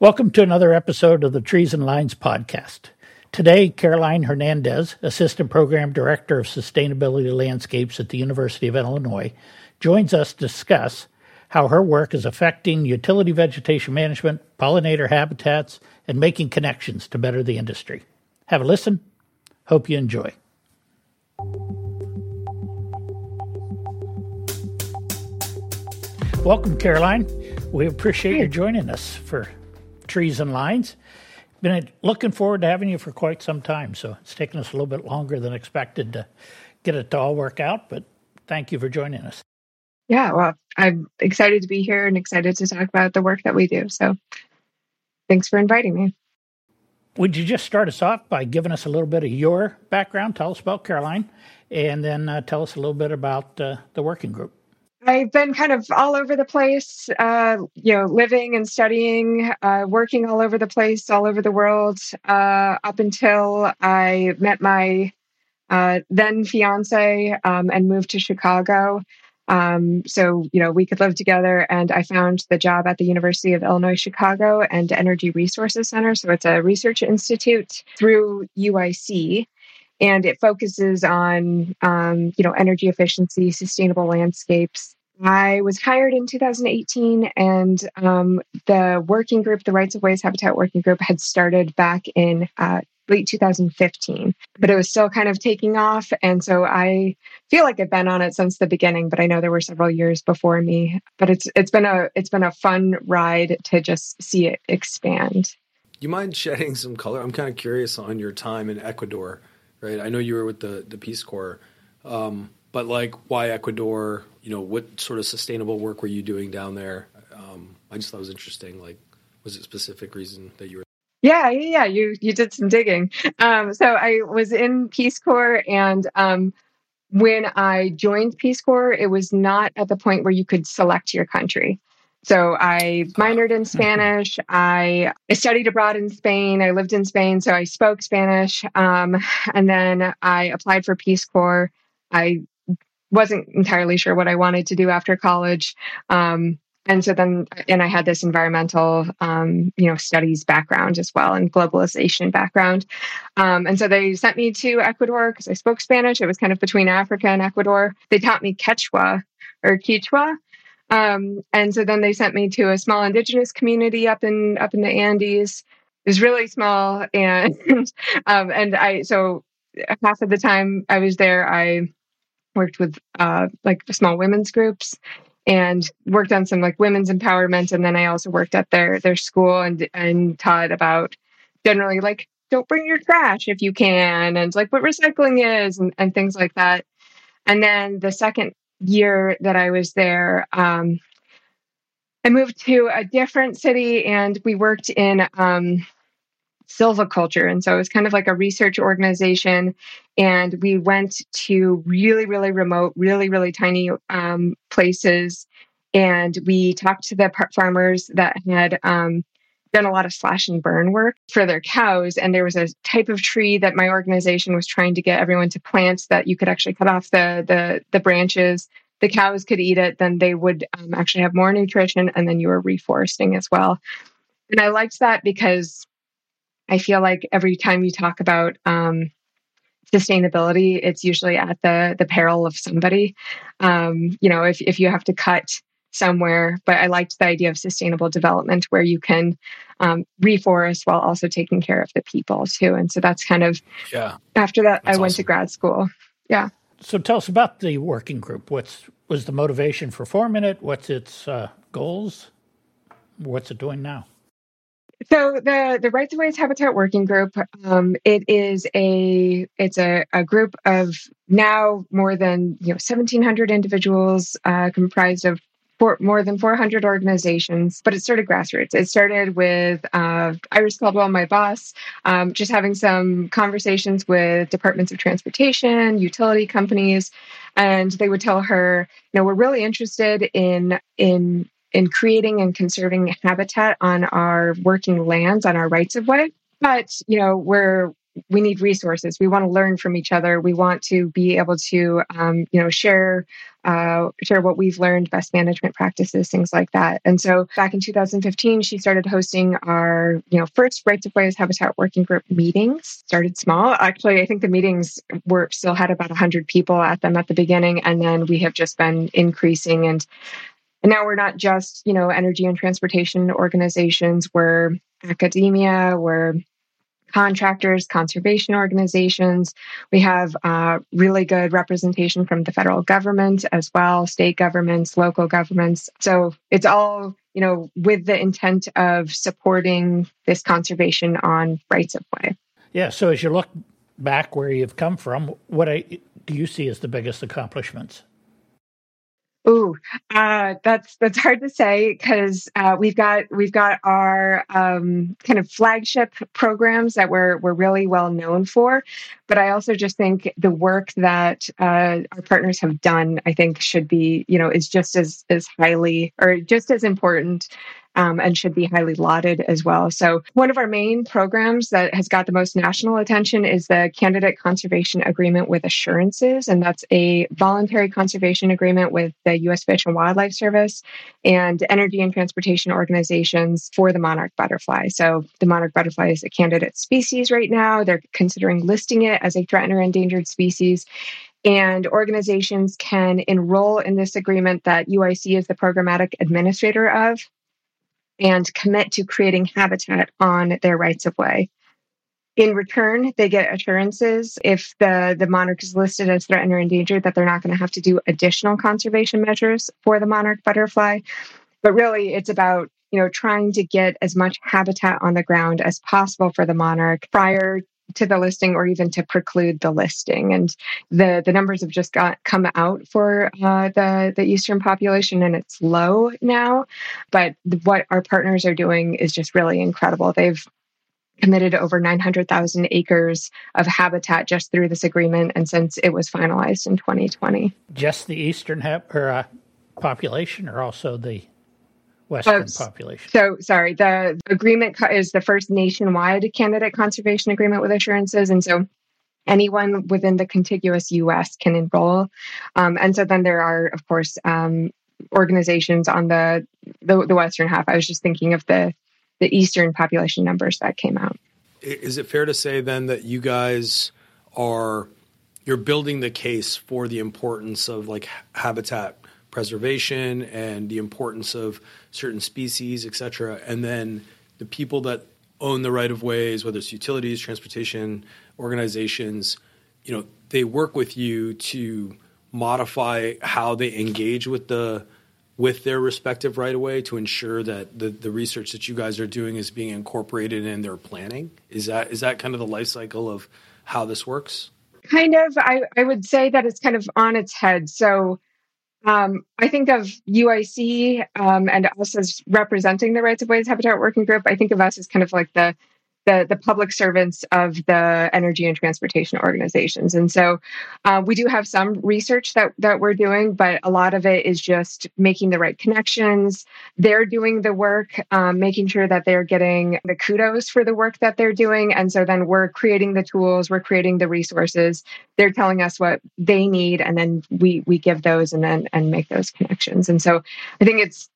Welcome to another episode of the Trees and Lines podcast. Today, Caroline Hernandez, Assistant Program Director of Sustainability Landscapes at the University of Illinois, joins us to discuss how her work is affecting utility vegetation management, pollinator habitats, and making connections to better the industry. Have a listen. Hope you enjoy. Welcome, Caroline. We appreciate you joining us for trees and lines. Been looking forward to having you for quite some time, so it's taken us a little bit longer than expected to get it to all work out, but thank you for joining us. Yeah, well, I'm excited to be here and excited to talk about the work that we do. So thanks for inviting me. Would you just start us off by giving us a little bit of your background? Tell us about Caroline, and then uh, tell us a little bit about uh, the working group. I've been kind of all over the place, uh, you know, living and studying, uh, working all over the place, all over the world, uh, up until I met my uh, then fiance um, and moved to Chicago. Um, so, you know, we could live together. And I found the job at the University of Illinois Chicago and Energy Resources Center. So it's a research institute through UIC and it focuses on um, you know energy efficiency sustainable landscapes. I was hired in 2018 and um, the working group the rights of ways habitat working group had started back in uh, late 2015 but it was still kind of taking off. And so i feel like i've been on it since the beginning but i know there were several years before me. But it's it's been a it's been a fun ride to just see it expand. You mind shedding some color? I'm kind of curious on your time in ecuador right? I know you were with the the Peace Corps, um, but like, why Ecuador? You know, what sort of sustainable work were you doing down there? Um, I just thought it was interesting. Like, was it specific reason that you were? Yeah, yeah, yeah, you you did some digging. Um, so I was in Peace Corps, and um, when I joined Peace Corps, it was not at the point where you could select your country. So I minored in Spanish. I, I studied abroad in Spain. I lived in Spain, so I spoke Spanish. Um, and then I applied for Peace Corps. I wasn't entirely sure what I wanted to do after college. Um, and so then, and I had this environmental, um, you know, studies background as well and globalization background. Um, and so they sent me to Ecuador because I spoke Spanish. It was kind of between Africa and Ecuador. They taught me Quechua or Quechua, um, and so then they sent me to a small indigenous community up in up in the Andes. It was really small, and um, and I so half of the time I was there, I worked with uh, like small women's groups and worked on some like women's empowerment. And then I also worked at their their school and and taught about generally like don't bring your trash if you can, and like what recycling is and, and things like that. And then the second year that I was there, um, I moved to a different city and we worked in um, silviculture. And so it was kind of like a research organization. And we went to really, really remote, really, really tiny um, places. And we talked to the farmers that had um, done a lot of slash and burn work for their cows. And there was a type of tree that my organization was trying to get everyone to plant that you could actually cut off the the, the branches. The cows could eat it, then they would um, actually have more nutrition, and then you were reforesting as well. And I liked that because I feel like every time you talk about um, sustainability, it's usually at the the peril of somebody. Um, you know, if if you have to cut somewhere. But I liked the idea of sustainable development where you can um, reforest while also taking care of the people too. And so that's kind of yeah. After that, that's I went awesome. to grad school. Yeah. So tell us about the working group. What's was the motivation for forming it? What's its uh, goals? What's it doing now? So the the Rights of Ways Habitat Working Group, um, it is a it's a, a group of now more than you know 1,700 individuals uh, comprised of for more than 400 organizations, but it started grassroots. It started with uh, Iris Caldwell, my boss, um, just having some conversations with departments of transportation, utility companies, and they would tell her, you know, we're really interested in in in creating and conserving habitat on our working lands, on our rights of way. But you know, we're we need resources. We want to learn from each other. We want to be able to, um, you know, share uh, share what we've learned, best management practices, things like that. And so back in 2015, she started hosting our, you know, first Rights of Ways Habitat Working Group meetings. Started small. Actually, I think the meetings were still had about 100 people at them at the beginning, and then we have just been increasing and. And now we're not just, you know, energy and transportation organizations. We're academia. We're contractors, conservation organizations. We have uh, really good representation from the federal government as well, state governments, local governments. So it's all, you know, with the intent of supporting this conservation on rights of way. Yeah. So as you look back where you've come from, what I, do you see as the biggest accomplishments? Ooh, uh, that's that's hard to say because uh, we've got we've got our um, kind of flagship programs that we're we're really well known for, but I also just think the work that uh, our partners have done, I think, should be you know is just as as highly or just as important um, and should be highly lauded as well. So, one of our main programs that has got the most national attention is the Candidate Conservation Agreement with Assurances, and that's a voluntary conservation agreement with the U.S. Fish and Wildlife Service and energy and transportation organizations for the monarch butterfly. So, the monarch butterfly is a candidate species right now. They're considering listing it as a threatened or endangered species. And organizations can enroll in this agreement that UIC is the programmatic administrator of and commit to creating habitat on their rights of way. In return, they get assurances if the, the monarch is listed as threatened or endangered that they're not going to have to do additional conservation measures for the monarch butterfly. But really, it's about you know trying to get as much habitat on the ground as possible for the monarch prior to the listing or even to preclude the listing. And the, the numbers have just got come out for uh, the, the Eastern population and it's low now. But what our partners are doing is just really incredible. They've committed over 900,000 acres of habitat just through this agreement and since it was finalized in 2020. Just the Eastern or, uh, population or also the Western uh, population. So, sorry, the agreement is the first nationwide candidate conservation agreement with assurances. And so anyone within the contiguous US can enroll. Um, and so then there are, of course, um, organizations on the, the, the Western half. I was just thinking of the, the Eastern population numbers that came out. Is it fair to say then that you guys are you're building the case for the importance of like habitat preservation and the importance of certain species, et cetera. And then the people that own the right of ways, whether it's utilities, transportation organizations, you know, they work with you to modify how they engage with the with their respective right of way to ensure that the, the research that you guys are doing is being incorporated in their planning. Is that is that kind of the life cycle of how this works? Kind of. I, I would say that it's kind of on its head. So um, I think of UIC um, and us as representing the Rights of Ways Habitat Working Group. I think of us as kind of like the the, the public servants of the energy and transportation organizations. And so uh, we do have some research that, that we're doing, but a lot of it is just making the right connections. They're doing the work, um, making sure that they're getting the kudos for the work that they're doing. And so then we're creating the tools, we're creating the resources. They're telling us what they need, and then we we give those and then and make those connections. And so I think it's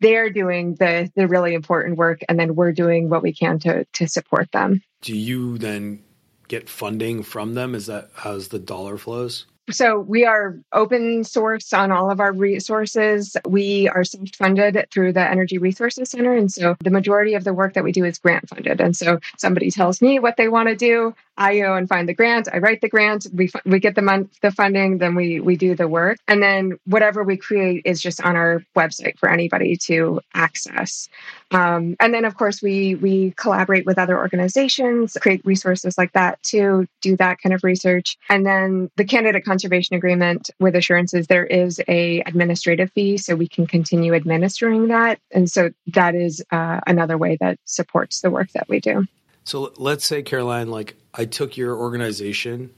they're doing the the really important work and then we're doing what we can to to support them. Do you then get funding from them? Is that how's the dollar flows so we are open source on all of our resources. We are self-funded through the Energy Resources Center. And so the majority of the work that we do is grant funded. And so somebody tells me what they want to do. I go and find the grant. I write the grant. We, we get the the funding, then we, we do the work. And then whatever we create is just on our website for anybody to access. Um, and then of course we, we collaborate with other organizations, create resources like that to do that kind of research. And then the candidate conservation agreement with assurances, there is a administrative fee, so we can continue administering that. And so that is uh, another way that supports the work that we do. So let's say, Caroline, like I took your organization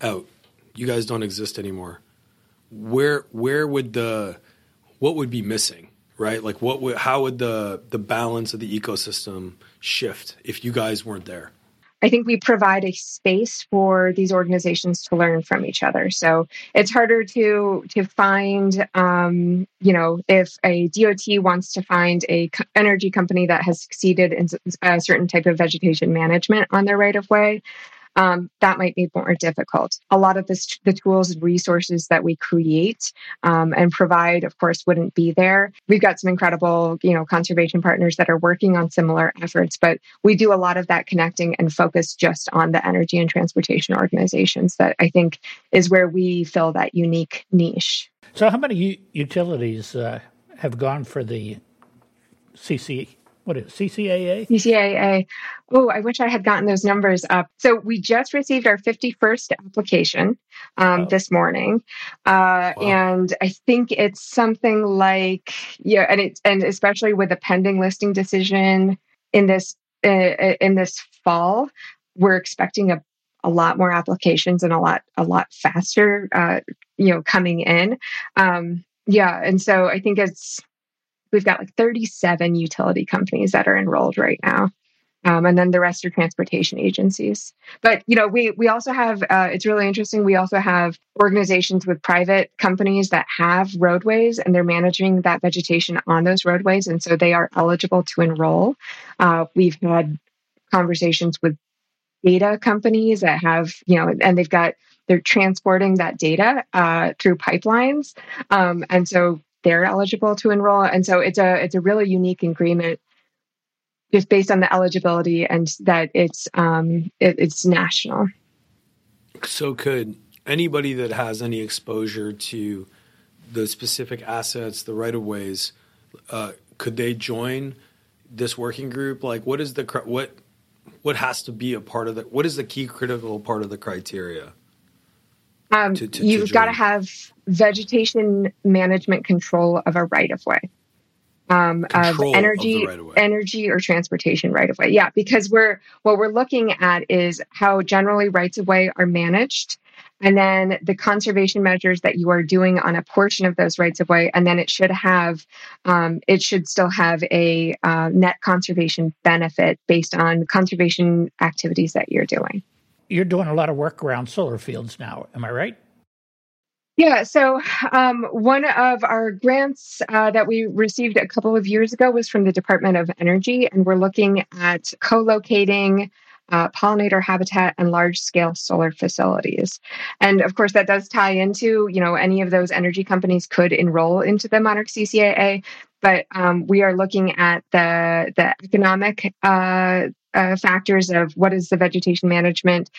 out. You guys don't exist anymore. Where where would the what would be missing? Right? Like what would how would the the balance of the ecosystem shift if you guys weren't there? I think we provide a space for these organizations to learn from each other. So it's harder to to find, um, you know, if a DOT wants to find a co- energy company that has succeeded in a certain type of vegetation management on their right of way um, that might be more difficult. A lot of this, the tools and resources that we create um, and provide, of course, wouldn't be there. We've got some incredible, you know, conservation partners that are working on similar efforts, but we do a lot of that connecting and focus just on the energy and transportation organizations that I think is where we fill that unique niche. So, how many u- utilities uh, have gone for the CC what is it, CCAA? CCAA. Oh, I wish I had gotten those numbers up. So we just received our 51st application um, wow. this morning, uh, wow. and I think it's something like yeah, and it and especially with a pending listing decision in this uh, uh, in this fall, we're expecting a a lot more applications and a lot a lot faster uh, you know coming in um, yeah and so i think it's we've got like 37 utility companies that are enrolled right now. Um, and then the rest are transportation agencies. But you know, we we also have. Uh, it's really interesting. We also have organizations with private companies that have roadways, and they're managing that vegetation on those roadways, and so they are eligible to enroll. Uh, we've had conversations with data companies that have, you know, and they've got they're transporting that data uh, through pipelines, um, and so they're eligible to enroll. And so it's a it's a really unique agreement just based on the eligibility and that it's um, it, it's national. So could anybody that has any exposure to the specific assets, the right of ways, uh, could they join this working group? Like, what is the what what has to be a part of the what is the key critical part of the criteria? Um, to, to, you've got to have vegetation management control of a right of way. Um, of energy, of energy or transportation right of way. Yeah, because we're what we're looking at is how generally rights of way are managed, and then the conservation measures that you are doing on a portion of those rights of way, and then it should have, um, it should still have a uh, net conservation benefit based on conservation activities that you're doing you're doing a lot of work around solar fields now. Am I right? Yeah, so um, one of our grants uh, that we received a couple of years ago was from the Department of Energy, and we're looking at co locating uh, pollinator habitat and large scale solar facilities. And of course, that does tie into, you know, any of those energy companies could enroll into the Monarch CCAA, but um, we are looking at the, the economic uh, uh, factors of what is the vegetation management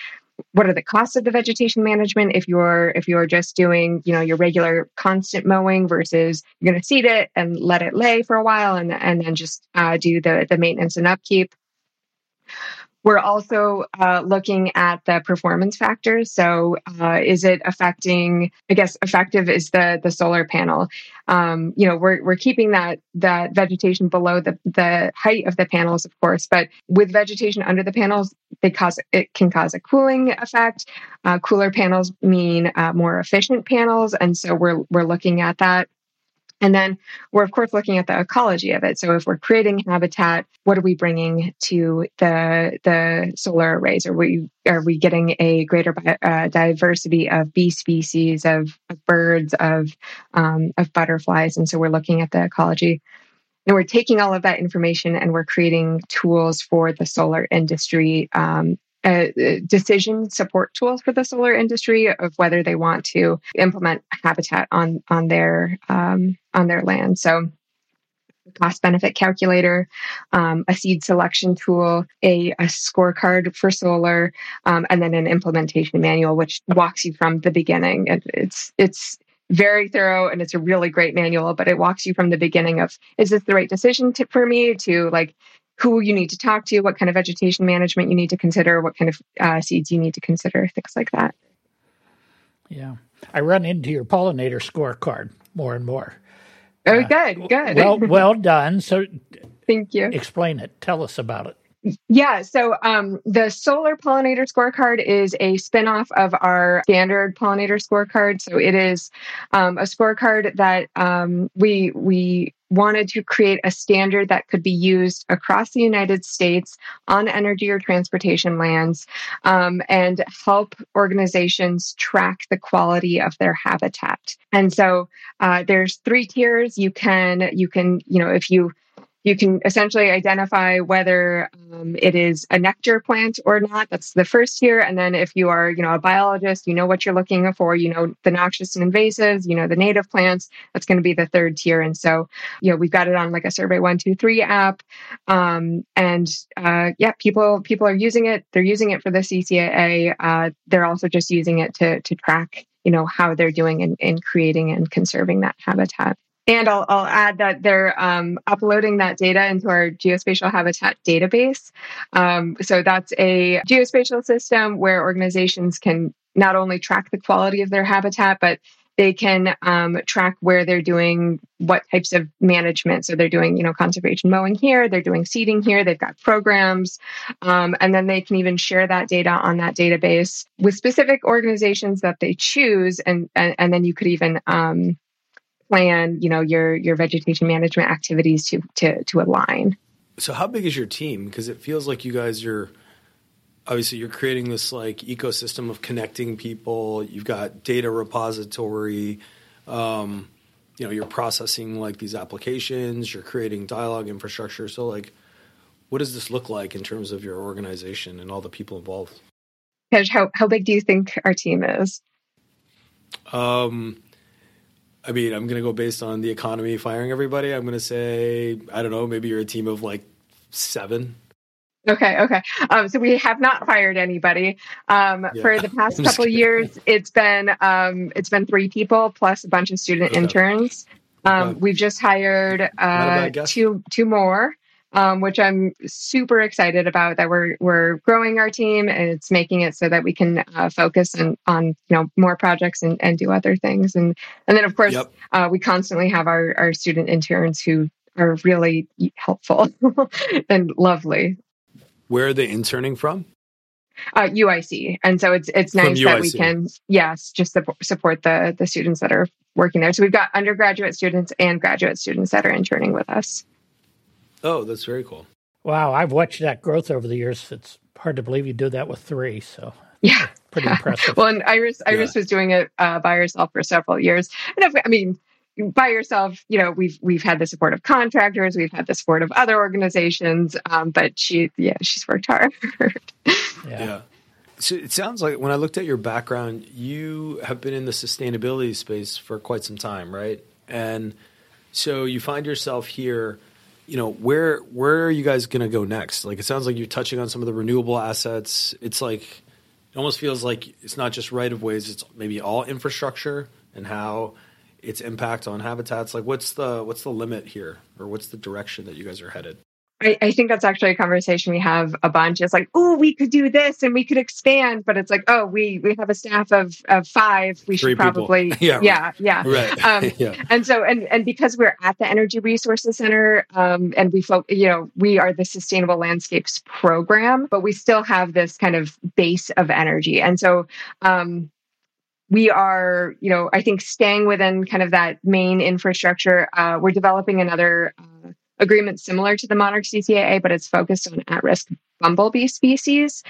what are the costs of the vegetation management if you're if you're just doing you know your regular constant mowing versus you're going to seed it and let it lay for a while and and then just uh, do the the maintenance and upkeep we're also uh, looking at the performance factors. So, uh, is it affecting? I guess effective is the the solar panel. Um, you know, we're we're keeping that that vegetation below the the height of the panels, of course, but with vegetation under the panels, cause it can cause a cooling effect. Uh, cooler panels mean uh, more efficient panels, and so we're we're looking at that. And then we're, of course, looking at the ecology of it. So if we're creating habitat, what are we bringing to the, the solar arrays? Are we, are we getting a greater uh, diversity of bee species, of, of birds, of, um, of butterflies? And so we're looking at the ecology. And we're taking all of that information and we're creating tools for the solar industry um, uh, decision support tools for the solar industry of whether they want to implement habitat on on their um, on their land. So cost benefit calculator, um, a seed selection tool, a, a scorecard for solar, um, and then an implementation manual, which walks you from the beginning. It, it's it's very thorough and it's a really great manual, but it walks you from the beginning of is this the right decision to, for me to like who you need to talk to, what kind of vegetation management you need to consider, what kind of uh, seeds you need to consider, things like that. Yeah. I run into your pollinator scorecard more and more. Oh, uh, good, good. Well, well done. So, thank you. Explain it. Tell us about it. Yeah, so um, the solar pollinator scorecard is a spinoff of our standard pollinator scorecard. So it is um, a scorecard that um, we we wanted to create a standard that could be used across the United States on energy or transportation lands um, and help organizations track the quality of their habitat. And so uh, there's three tiers. You can you can you know if you you can essentially identify whether um, it is a nectar plant or not. That's the first tier. And then if you are, you know, a biologist, you know what you're looking for. You know the noxious and invasives. You know the native plants. That's going to be the third tier. And so, you know, we've got it on like a Survey123 app, um, and uh, yeah, people people are using it. They're using it for the CCAA. Uh, they're also just using it to to track, you know, how they're doing in, in creating and conserving that habitat. And I'll, I'll add that they're um, uploading that data into our geospatial habitat database. Um, so that's a geospatial system where organizations can not only track the quality of their habitat, but they can um, track where they're doing what types of management. So they're doing, you know, conservation mowing here, they're doing seeding here, they've got programs, um, and then they can even share that data on that database with specific organizations that they choose, and and, and then you could even um, plan, you know, your your vegetation management activities to to to align. So how big is your team? Because it feels like you guys are obviously you're creating this like ecosystem of connecting people. You've got data repository. Um, you know, you're processing like these applications. You're creating dialogue infrastructure. So like, what does this look like in terms of your organization and all the people involved? How how big do you think our team is? Um, I mean, I'm going to go based on the economy firing everybody. I'm going to say, I don't know, maybe you're a team of like seven. Okay, okay. Um, so we have not fired anybody. Um, yeah. For the past couple years, it's been um, it's been three people plus a bunch of student okay. interns. Um, we've just hired uh, two two more um, which I'm super excited about. That we're we're growing our team and it's making it so that we can uh, focus on on you know more projects and, and do other things. And and then of course yep. uh, we constantly have our our student interns who are really helpful and lovely. Where are they interning from? Uh, UIC, and so it's it's nice that we can yes just support, support the the students that are working there. So we've got undergraduate students and graduate students that are interning with us. Oh, that's very cool. Wow, I've watched that growth over the years. It's hard to believe you do that with three. So yeah, pretty impressive. well, and Iris, Iris yeah. was doing it uh, by herself for several years, and if, I mean, by yourself, you know, we've we've had the support of contractors, we've had the support of other organizations, um, but she, yeah, she's worked hard. yeah. yeah. So it sounds like when I looked at your background, you have been in the sustainability space for quite some time, right? And so you find yourself here you know where where are you guys going to go next? Like it sounds like you're touching on some of the renewable assets. It's like it almost feels like it's not just right of ways it's maybe all infrastructure and how its impact on habitats. Like what's the what's the limit here? Or what's the direction that you guys are headed I, I, think that's actually a conversation we have a bunch. It's like, oh, we could do this and we could expand, but it's like, oh, we we have a staff of of five. We Three should probably, yeah, yeah, yeah. Right. Um, yeah. And so, and and because we're at the Energy Resources Center, um, and we folk, you know, we are the Sustainable Landscapes program, but we still have this kind of base of energy, and so. Um, we are, you know, I think staying within kind of that main infrastructure. Uh, we're developing another agreement similar to the Monarch CCAA, but it's focused on at risk bumblebee species.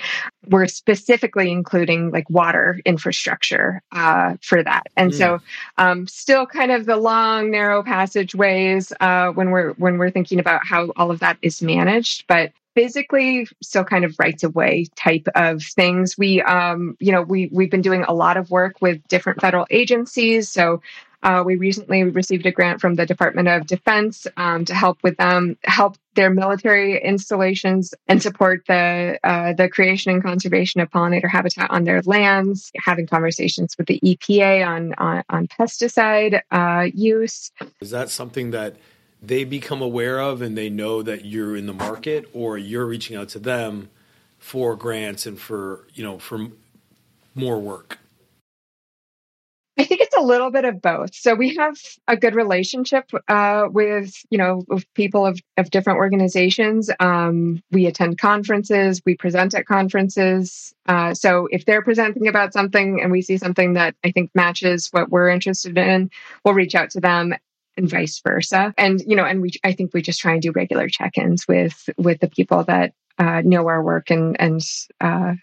We're specifically including like water infrastructure uh, for that. And mm. so, um, still kind of the long, narrow passageways uh, when we're when we're thinking about how all of that is managed, but physically still kind of rights of way type of things we um you know we we've been doing a lot of work with different federal agencies so uh, we recently received a grant from the Department of Defense um, to help with them, help their military installations, and support the uh, the creation and conservation of pollinator habitat on their lands. Having conversations with the EPA on on, on pesticide uh, use. Is that something that they become aware of, and they know that you're in the market, or you're reaching out to them for grants and for you know for more work? A little bit of both. So we have a good relationship uh, with, you know, with people of, of different organizations. Um, we attend conferences, we present at conferences. Uh, so if they're presenting about something and we see something that I think matches what we're interested in, we'll reach out to them and vice versa. And you know, and we I think we just try and do regular check-ins with with the people that uh, know our work and and uh,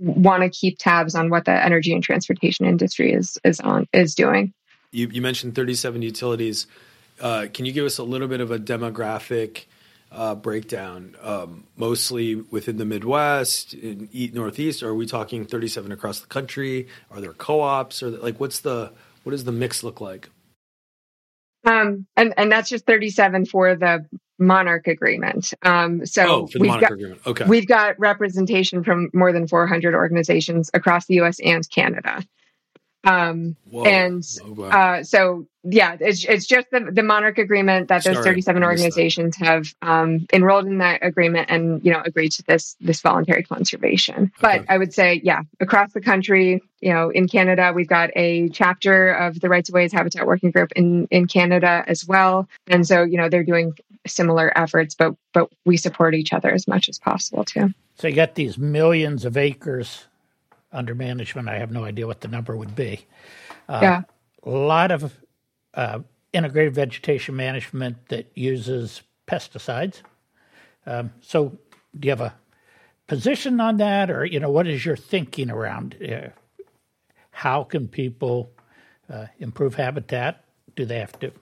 want to keep tabs on what the energy and transportation industry is is on is doing. You, you mentioned 37 utilities. Uh, can you give us a little bit of a demographic uh, breakdown? Um, mostly within the Midwest, in East, Northeast, or are we talking 37 across the country? Are there co-ops, or like what's the what does the mix look like? Um, and and that's just 37 for the monarch agreement. Um, so oh, for the we've monarch got, agreement. Okay. We've got representation from more than 400 organizations across the US and Canada. Um, and oh, wow. uh, so, yeah, it's, it's just the, the monarch agreement that those Sorry, 37 organizations have um, enrolled in that agreement and, you know, agreed to this, this voluntary conservation. Okay. But I would say, yeah, across the country, you know, in Canada, we've got a chapter of the Rights of Ways Habitat Working Group in, in Canada as well. And so, you know, they're doing similar efforts, but, but we support each other as much as possible too. So you got these millions of acres under management. I have no idea what the number would be. Uh, yeah. A lot of uh, integrated vegetation management that uses pesticides. Um, so, do you have a position on that, or you know, what is your thinking around uh, how can people uh, improve habitat? Do they have to,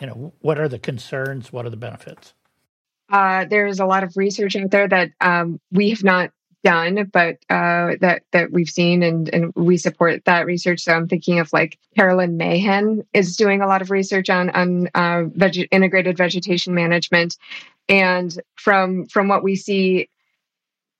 you know, what are the concerns? What are the benefits? Uh, there's a lot of research out there that um, we have not done, but uh, that that we've seen and and we support that research. So I'm thinking of like Carolyn Mahan is doing a lot of research on on uh, veg- integrated vegetation management, and from from what we see,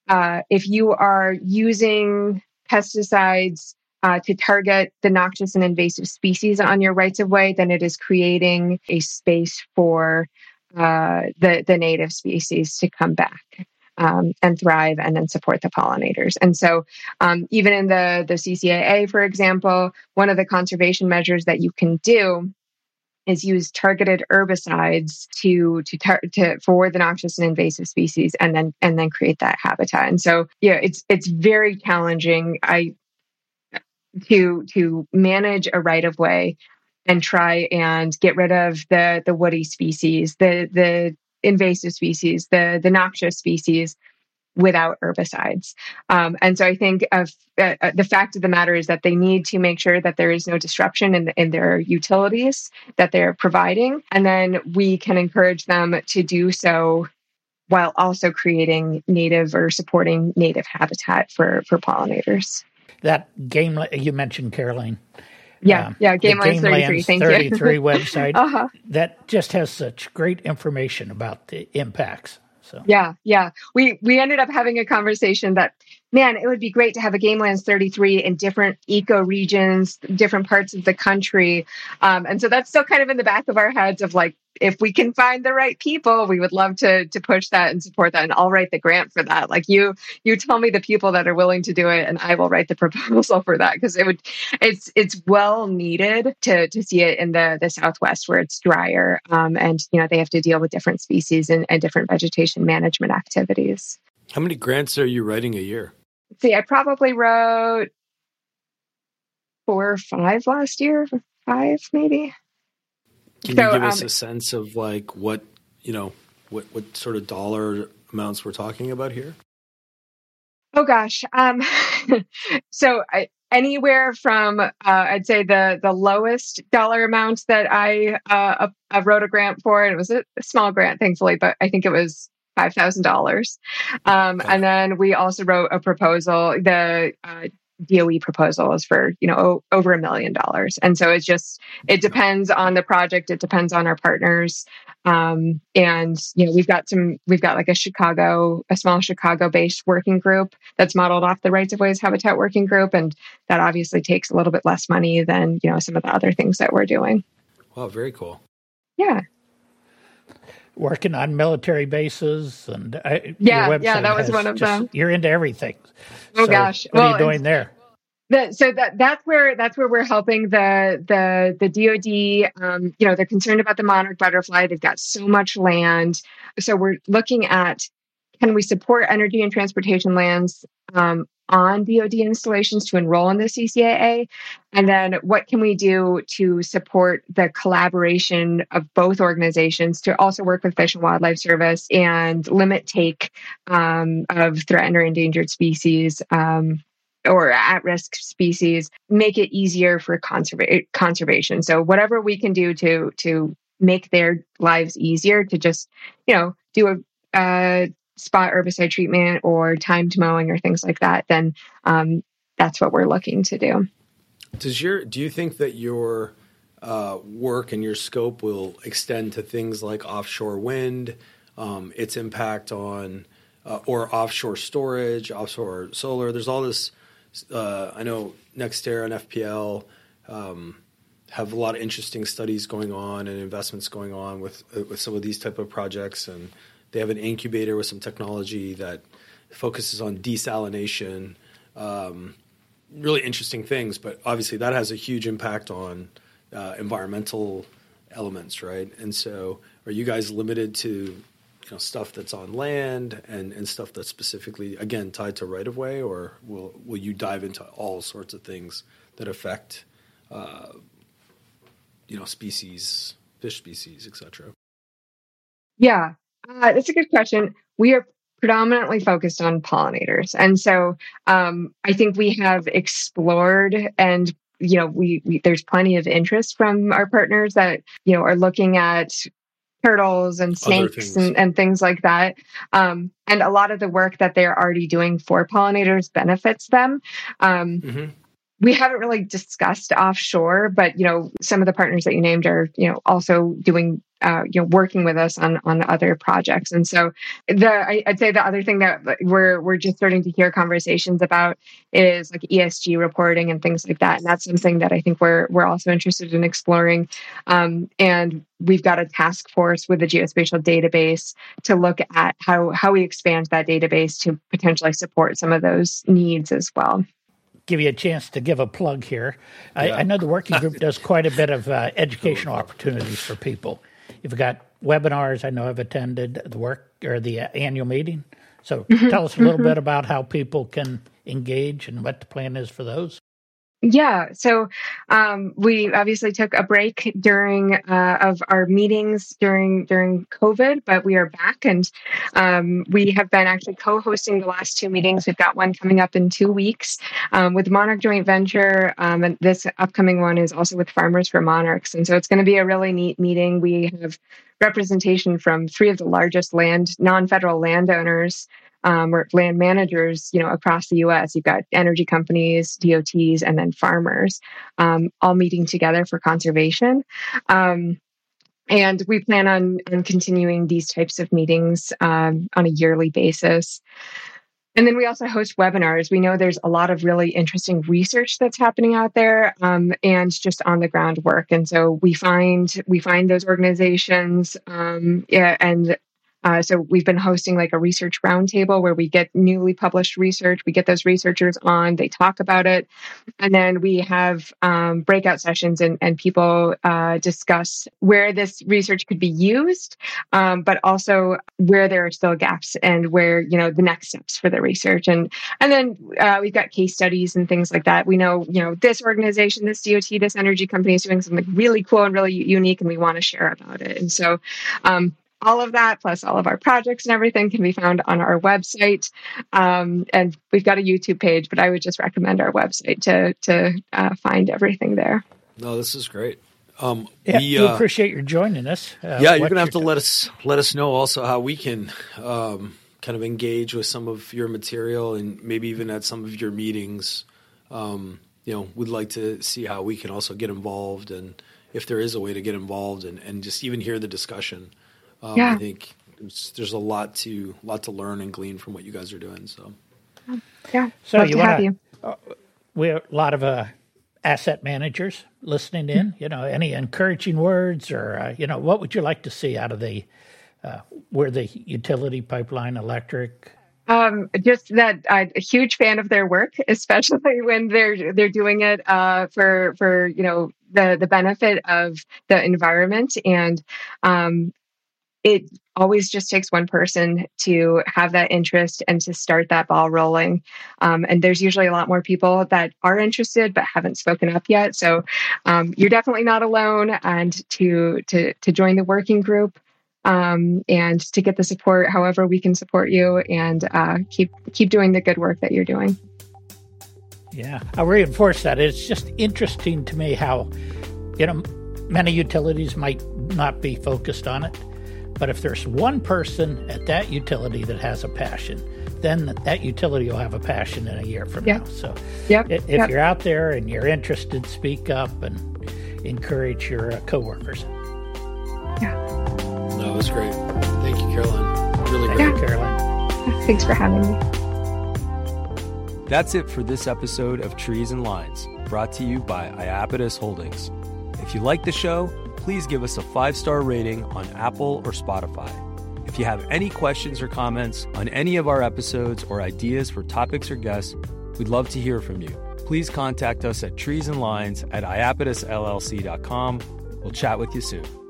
uh, if you are using pesticides uh, to target the noxious and invasive species on your rights of way, then it is creating a space for uh, the the native species to come back um, and thrive and then support the pollinators. And so, um, even in the, the CCAA, for example, one of the conservation measures that you can do is use targeted herbicides to to, tar- to for the noxious and invasive species and then and then create that habitat and so yeah it's it's very challenging i to to manage a right of way and try and get rid of the the woody species the the invasive species, the the noxious species, without herbicides. Um, and so I think of, uh, uh, the fact of the matter is that they need to make sure that there is no disruption in, in their utilities that they're providing, and then we can encourage them to do so while also creating native or supporting native habitat for for pollinators. That game you mentioned, Caroline. Yeah, um, yeah, Game, Game 33. Thank 33 you. website uh-huh. that just has such great information about the impacts. So yeah, yeah, we we ended up having a conversation that man, it would be great to have a Gamelands 33 in different eco regions, different parts of the country. Um, and so that's still kind of in the back of our heads of like, if we can find the right people, we would love to to push that and support that. And I'll write the grant for that. Like you, you tell me the people that are willing to do it, and I will write the proposal for that because it would, it's it's well needed to to see it in the the Southwest where it's drier, um, and you know they have to deal with different species and, and different vegetation management activities. How many grants are you writing a year? see, I probably wrote four or five last year, five maybe. Can so, you give us um, a sense of like what you know, what what sort of dollar amounts we're talking about here? Oh gosh, um, so I, anywhere from uh, I'd say the the lowest dollar amount that I uh, wrote a grant for, and it was a, a small grant, thankfully, but I think it was five thousand dollars. Um, and then we also wrote a proposal. The uh, DOE proposals for you know o- over a million dollars, and so it's just it depends on the project. It depends on our partners, um, and you know we've got some we've got like a Chicago a small Chicago based working group that's modeled off the Rights of Ways Habitat Working Group, and that obviously takes a little bit less money than you know some of the other things that we're doing. Wow, very cool. Yeah working on military bases and uh, yeah, yeah, that was one of just, them. You're into everything. Oh so gosh, what well, are you doing there? The, so that that's where that's where we're helping the the the DoD. Um, you know, they're concerned about the monarch butterfly. They've got so much land, so we're looking at can we support energy and transportation lands um, on DoD installations to enroll in the CCAA? And then what can we do to support the collaboration of both organizations to also work with Fish and Wildlife Service and limit take um, of threatened or endangered species? Um, or at risk species, make it easier for conserva- conservation. So whatever we can do to to make their lives easier to just, you know, do a uh, spot herbicide treatment or timed mowing or things like that, then um, that's what we're looking to do. Does your do you think that your uh, work and your scope will extend to things like offshore wind, um, its impact on uh, or offshore storage, offshore solar? There's all this. Uh, I know NextEra and FPL um, have a lot of interesting studies going on and investments going on with with some of these type of projects and they have an incubator with some technology that focuses on desalination. Um, really interesting things, but obviously that has a huge impact on uh, environmental elements, right? And so, are you guys limited to you know stuff that's on land and, and stuff that's specifically again tied to right of way, or will will you dive into all sorts of things that affect uh, you know species, fish species, etc. Yeah, uh, that's a good question. We are predominantly focused on pollinators. And so um, I think we have explored and you know we, we, there's plenty of interest from our partners that you know are looking at turtles and snakes things. And, and, things like that um, and a lot of the work that they're already doing for pollinators benefits them um, mm-hmm we haven't really discussed offshore, but you know, some of the partners that you named are you know also doing uh, you know working with us on on other projects. And so the I, would say the other thing that we're we're just starting to hear conversations about is like ESG reporting and things like that. And that's something that I think we're we're also interested in exploring. Um, and we've got a task force with the geospatial database to look at how how we expand that database to potentially support some of those needs as well give you a chance to give a plug here. I, I know the working group does quite a bit of uh, educational opportunities for people. You've got webinars. I know I've attended the work or the uh, annual meeting. So mm-hmm, tell us a little mm-hmm. bit about how people can engage and what the plan is for those. Yeah, so um, we obviously took a break during uh, of our meetings during during COVID, but we are back, and um, we have been actually co-hosting the last two meetings. We've got one coming up in two weeks um, with Monarch Joint Venture, um, and this upcoming one is also with Farmers for Monarchs, and so it's going to be a really neat meeting. We have representation from three of the largest land non-federal landowners um, or land managers, you know, across the U.S. You've got energy companies, DOTs, and then farmers, um, all meeting together for conservation. Um, and we plan on, on continuing these types of meetings um, on a yearly basis. And then we also host webinars. We know there's a lot of really interesting research that's happening out there, um, and just on the ground work. And so we find we find those organizations, um, yeah, and uh, so we've been hosting like a research roundtable where we get newly published research. We get those researchers on, they talk about it, and then we have um, breakout sessions and, and people uh, discuss where this research could be used, um, but also where there are still gaps and where you know the next steps for the research. And and then uh, we've got case studies and things like that. We know you know this organization, this DOT, this energy company is doing something really cool and really unique, and we want to share about it. And so. Um, all of that, plus all of our projects and everything, can be found on our website. Um, and we've got a YouTube page, but I would just recommend our website to to uh, find everything there. No, this is great. Um, yeah, we uh, appreciate your joining us. Uh, yeah, you're gonna have to let us let us know also how we can um, kind of engage with some of your material and maybe even at some of your meetings. Um, you know, we'd like to see how we can also get involved and if there is a way to get involved and, and just even hear the discussion. Um, yeah. I think there's, there's, a lot to lot to learn and glean from what you guys are doing. So, yeah. So Love you want to? Uh, we have a lot of uh, asset managers listening in. Mm-hmm. You know, any encouraging words, or uh, you know, what would you like to see out of the uh, where the utility pipeline electric? Um, just that I'm a huge fan of their work, especially when they're they're doing it uh, for for you know the the benefit of the environment and um, it always just takes one person to have that interest and to start that ball rolling. Um, and there's usually a lot more people that are interested but haven't spoken up yet. So um, you're definitely not alone. And to to to join the working group. Um, and to get the support, however we can support you, and uh, keep keep doing the good work that you're doing. Yeah, I'll reinforce that. It's just interesting to me how, you know, many utilities might not be focused on it, but if there's one person at that utility that has a passion, then that utility will have a passion in a year from yep. now. So, yep. if yep. you're out there and you're interested, speak up and encourage your uh, coworkers. Yeah. No, it was great. Thank you, Caroline. Really Thank great, you, Caroline. Thanks for having me. That's it for this episode of Trees and Lines, brought to you by Iapetus Holdings. If you like the show, please give us a five star rating on Apple or Spotify. If you have any questions or comments on any of our episodes or ideas for topics or guests, we'd love to hear from you. Please contact us at treesandlines at iapetusllc.com. We'll chat with you soon.